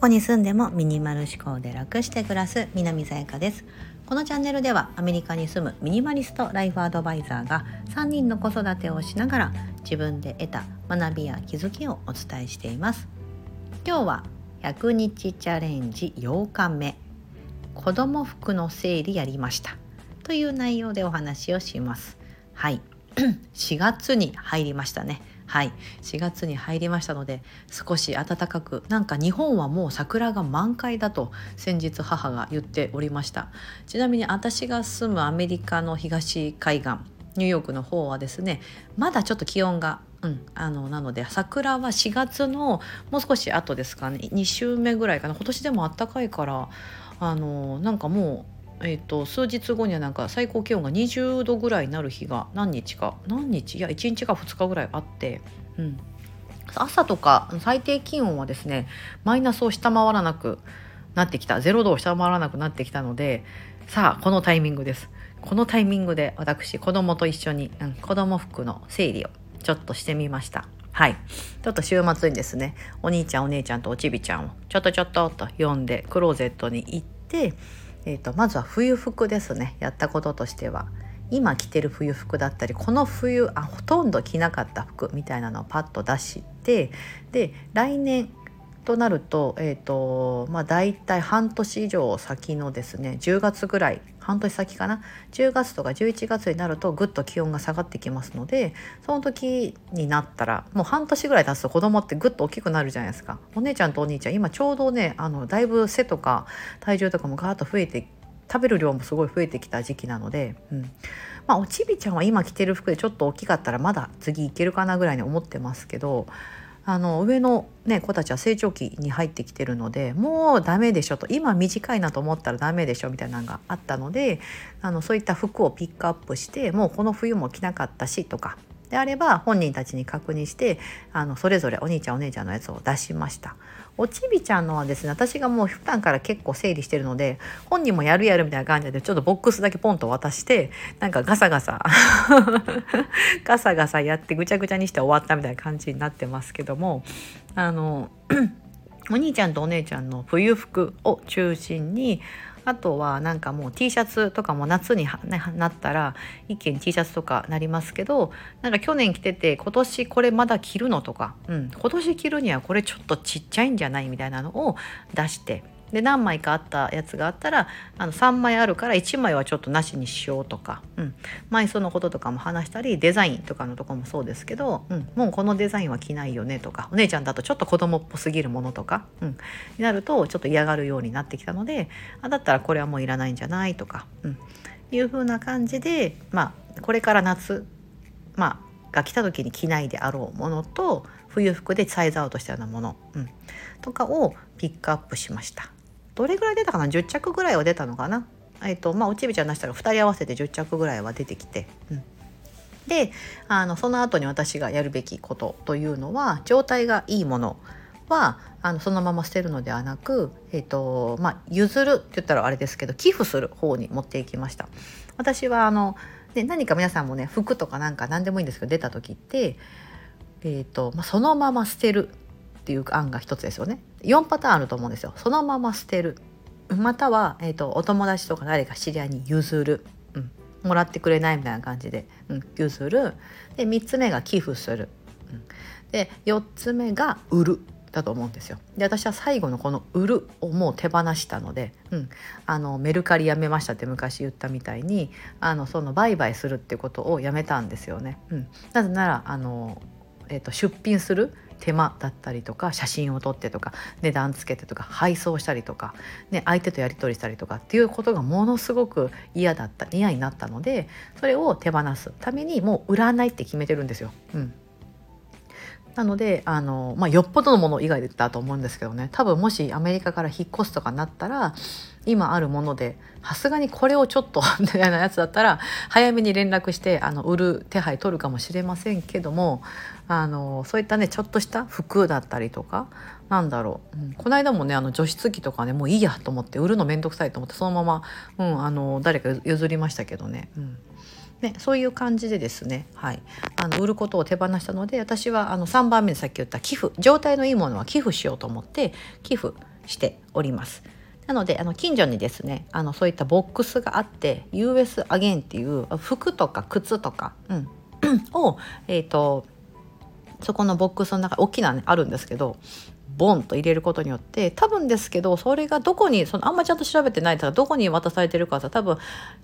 こに住んでもミニマル思考で楽して暮らす南さやかです。このチャンネルではアメリカに住むミニマリストライフアドバイザーが3人の子育てをしながら自分で得た学びや気づきをお伝えしています。今日は100日チャレンジ8日目。子供服の整理やりました。という内容でお話をします。はい。4月に入りましたね。はい。4月に入りましたので少し暖かくなんか日本はもう桜が満開だと先日母が言っておりました。ちなみに私が住むアメリカの東海岸ニューヨークの方はですねまだちょっと気温がうん、あのなので桜は4月のもう少し後ですかね。2週目ぐらいかな。今年でもあったかいからあのなんかもうえーと、数日後にはなんか最高気温が20度ぐらいになる日が何日か。何日？いや1日か2日ぐらいあって、うん、朝とか最低気温はですねマイナスを下回らなくなってきた。0度を下回らなくなってきたのでさあこのタイミングです。このタイミングで私子供と一緒に、うん、子供服の整理をちょっとしてみました。はい。ちょっと週末にですね、お兄ちゃんお姉ちゃんとおちびちゃんをちょっとちょっとと呼んでクローゼットに行って、えーと、まずは冬服ですね。やったこととしては。今着てる冬服だったりこの冬あほとんど着なかった服みたいなのをパッと出してで来年となると,、えーとまあ、大体半年以上先のですね10月ぐらい半年先かな？10月とか11月になるとぐっと気温が下がってきますのでその時になったらもう半年ぐらい経つと子供ってぐっと大きくなるじゃないですか。お姉ちゃんとお兄ちゃん今ちょうどねあのだいぶ背とか体重とかもガーッと増えて食べる量もすごい増えてきた時期なので、うん、まあおちびちゃんは今着てる服でちょっと大きかったらまだ次いけるかなぐらいに思ってますけどあの上の、ね、子たちは成長期に入ってきてるのでもうダメでしょと今短いなと思ったらダメでしょみたいなのがあったのであのそういった服をピックアップしてもうこの冬も着なかったしとかであれば本人たちに確認してあのそれぞれお兄ちゃんお姉ちゃんのやつを出しました。おちびちゃんのはですね私がもう普段から結構整理してるので本人もやるやるみたいな感じでちょっとボックスだけポンと渡してなんかガサガサ ガサガサやってぐちゃぐちゃにして終わったみたいな感じになってますけどもあの お兄ちゃんとお姉ちゃんの冬服を中心にあとはなんかもう T シャツとかも夏になったら一気に T シャツとかなりますけどなんか去年着てて今年これまだ着るのとか、うん、今年着るにはこれちょっとちっちゃいんじゃないみたいなのを出してで何枚かあったやつがあったらあの3枚あるから1枚はちょっとなしにしようとか、うん、枚数のこととかも話したりデザインとかのとこもそうですけど、うん、もうこのデザインは着ないよねとかお姉ちゃんだとちょっと子供っぽすぎるものとか、うん、になるとちょっと嫌がるようになってきたのであだったらこれはもういらないんじゃないとか、うん、いう風な感じで、まあ、これから夏、まあ、が来た時に着ないであろうものと冬服でサイズアウトしたようなもの、うん、とかをピックアップしました。どれぐらい出たかな？10着ぐらいは出たのかな？えっ、とまあおちびちゃん出したら2人合わせて10着ぐらいは出てきて、うん、であのその後に私がやるべきことというのは状態がいいものはあのそのまま捨てるのではなく、えーとまあ、譲るって言ったらあれですけど寄付する方に持っていきました。私はあので何か皆さんもね服とかなんか何でもいいんですけど出た時って、えーとまあ、そのまま捨てるっていう案が一つですよね。4パターンあると思うんですよ。そのまま捨てる。または、えーと、お友達とか誰か知り合いに譲る、うん、もらってくれないみたいな感じで、うん、譲る。で3つ目が寄付する、うん、で4つ目が売るだと思うんですよ。で私は最後のこの「売る」をもう手放したので、うん、あのメルカリやめましたって昔言ったみたいにあのその売買するってことをやめたんですよね。うん、なぜならあの、えーと出品する手間だったりとか写真を撮ってとか値段つけてとか配送したりとか、ね、相手とやり取りしたりとかっていうことがものすごく嫌だった嫌になったのでそれを手放すためにもう売らないって決めてるんですよ。うんなのであの、まあ、よっぽどのもの以外だと思うんですけどね。多分もしアメリカから引っ越すとかなったら今あるものでさすがにこれをちょっと みたいなやつだったら早めに連絡してあの売る手配取るかもしれませんけどもあのそういったねちょっとした服だったりとかなんだろう、うん、この間もねあの除湿機とかねもういいやと思って売るの面倒くさいと思ってそのまま、うん、あの誰か譲りましたけどね。うん。ね、そういう感じでですね、はい、あの売ることを手放したので私はあの3番目にさっき言った寄付状態のいいものは寄付しようと思って寄付しております。なのであの近所にですねあのそういったボックスがあって US アゲンっていう服とか靴とか、うん、を、えーと、そこのボックスの中大きな、ね、あるんですけどボンと入れることによって多分ですけどそれがどこにそのあんまちゃんと調べてないからどこに渡されてるかは多分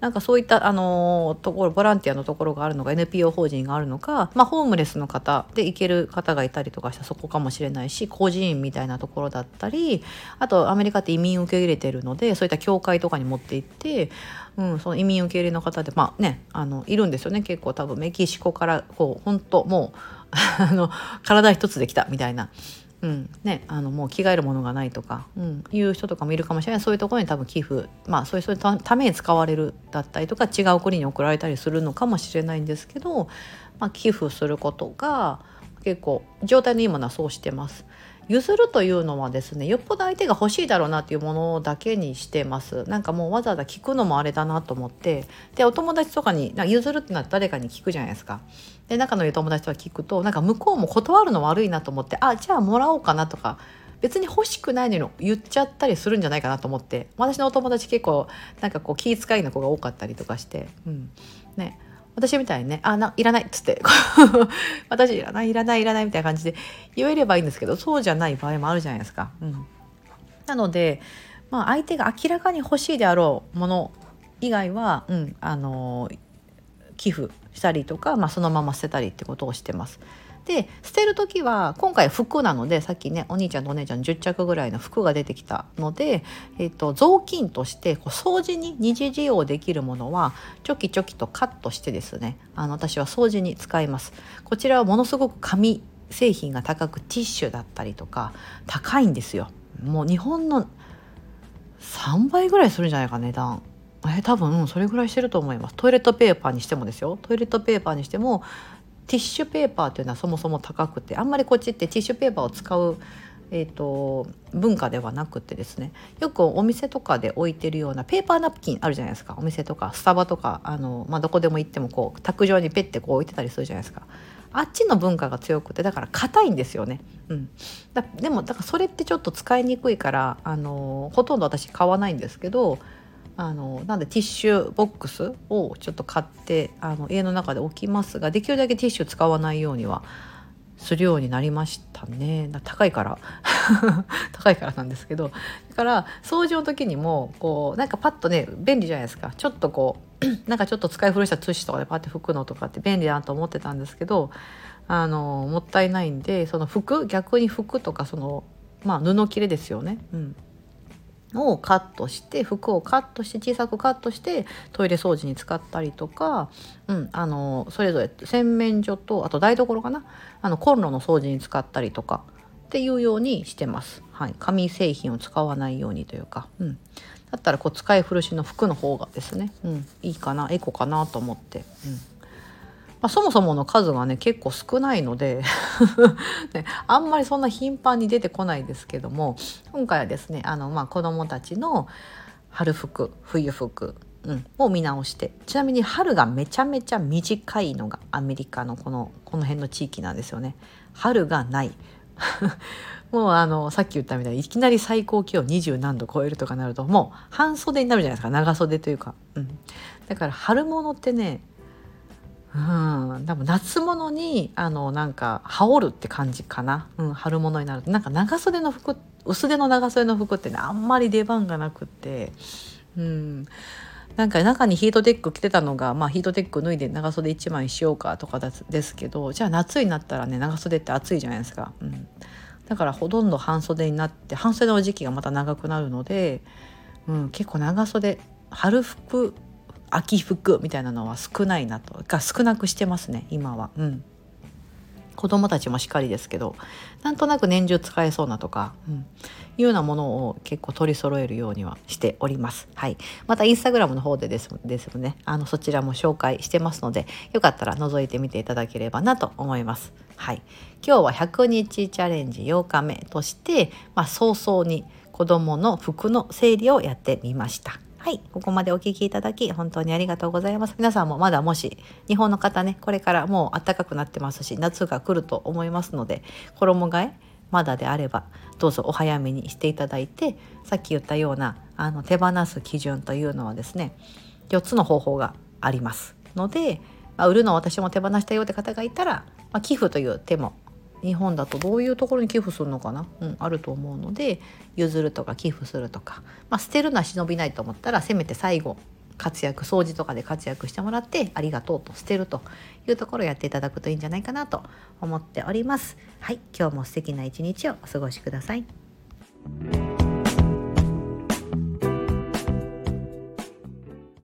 なんかそういったあのところボランティアのところがあるのか NPO 法人があるのか、まあ、ホームレスの方で行ける方がいたりとかしたそこかもしれないし孤児院みたいなところだったりあとアメリカって移民受け入れてるのでそういった教会とかに持って行ってうん、その移民受け入れの方でまあねあのいるんですよね。結構多分メキシコからこう本当もう あの体一つで来たみたいなうんね、あのもう着替えるものがないとか、うん、いう人とかもいるかもしれないそういうところに多分寄付まあそういうために使われるだったりとか違う国に送られたりするのかもしれないんですけど、まあ、寄付することが結構状態のいいものはそうしてます。譲るというのはですねよっぽど相手が欲しいだろうなっていうものだけにしてます。なんかもうわざわざ聞くのもあれだなと思ってでお友達とかに譲るってなったら誰かに聞くじゃないですか。で仲のいい友達とか聞くとなんか向こうも断るの悪いなと思ってあじゃあもらおうかなとか別に欲しくないのに言っちゃったりするんじゃないかなと思って。私のお友達結構なんかこう気遣いの子が多かったりとかして、うん。ね、私みたいにね「あないらない」っつって「私いらないいらないいらない」みたいな感じで言えればいいんですけどそうじゃない場合もあるじゃないですか。うん、なので、まあ、相手が明らかに欲しいであろうもの以外は、うん、あの寄付したりとか、まあ、そのまま捨てたりってことをしてます。で捨てる時は今回服なのでさっきねお兄ちゃんとお姉ちゃん10着ぐらいの服が出てきたので、えーと、雑巾としてこう掃除に二次利用できるものはチョキチョキとカットしてですねあの私は掃除に使います。こちらはものすごく紙製品が高くティッシュだったりとか高いんですよ。もう日本の3倍ぐらいするんじゃないか値段。え多分それぐらいしてると思いますトイレットペーパーにしてもですよトイレットペーパーにしてもティッシュペーパーというのはそもそも高くてあんまりこっちってティッシュペーパーを使うえーと、文化ではなくてですねよくお店とかで置いてるようなペーパーナプキンあるじゃないですか。お店とかスタバとかあの、まあ、どこでも行ってもこう卓上にペッてこう置いてたりするじゃないですか。あっちの文化が強くてだから硬いんですよね、うん、だでもだからそれってちょっと使いにくいからあのほとんど私買わないんですけどあのなんでティッシュボックスをちょっと買ってあの家の中で置きますができるだけティッシュ使わないようにはするようになりましたね。高いから。高いからなんですけど。だから掃除の時にもこうなんかパッとね便利じゃないですか。ちょっとこう なんかちょっと使い古したティッシュとかでパッて拭くのとかって便利だなと思ってたんですけどあのもったいないんでその服逆に服とかそのまあ布切れですよね、うん、をカットして服をカットして小さくカットしてトイレ掃除に使ったりとか、うん、あのそれぞれ洗面所とあと台所かな？あのコンロの掃除に使ったりとかっていうようにしてます。はい、紙製品を使わないようにというか、うん、だったらこう使い古しの服の方がですね、うん、いいかなエコかなと思って。うん。まあ、そもそもの数がね結構少ないので ね、あんまりそんな頻繁に出てこないですけども今回はですねあの、まあ、子どもたちの春服冬服、うん、を見直してちなみに春がめちゃめちゃ短いのがアメリカのこのこの辺の地域なんですよね。春がない。もうあのさっき言ったみたいにいきなり最高気温20何度超えるとかなるともう半袖になるじゃないですか。長袖というか、うん、だから春物ってねうん、多分夏物にあのなんか羽織るって感じかな、うん、春物になるなんか長袖の服薄手の長袖の服ってねあんまり出番がなくて、うん、なんか中にヒートテック着てたのが、まあ、ヒートテック脱いで長袖1枚しようかとかですけどじゃあ夏になったらね長袖って暑いじゃないですか、うん、だからほとんど半袖になって半袖の時期がまた長くなるので、うん、結構長袖春服秋服みたいなのは少ないなとが少なくしてますね今は。うん子供たちもしっかりですけどなんとなく年中使えそうなとか、うん、いうようなものを結構取り揃えるようにはしております。はい、またインスタグラムの方でですですねあのそちらも紹介してますのでよかったら覗いてみていただければなと思います。はい、今日は100日チャレンジ8日目として、まあ、早々に子どもの服の整理をやってみました。はい、ここまでお聞きいただき本当にありがとうございます。皆さんもまだもし日本の方ね、これからもう暖かくなってますし、夏が来ると思いますので、衣替えまだであればどうぞお早めにしていただいてさっき言ったようなあの手放す基準というのはですね4つの方法がありますので、まあ、売るのを私も手放したよって方がいたら、まあ、寄付という手も日本だとどういうところに寄付するのかな、うん、あると思うので譲るとか寄付するとか、まあ、捨てるのは忍びないと思ったらせめて最後活躍掃除とかで活躍してもらってありがとうと捨てるというところをやっていただくといいんじゃないかなと思っております。はい、今日も素敵な一日をお過ごしください。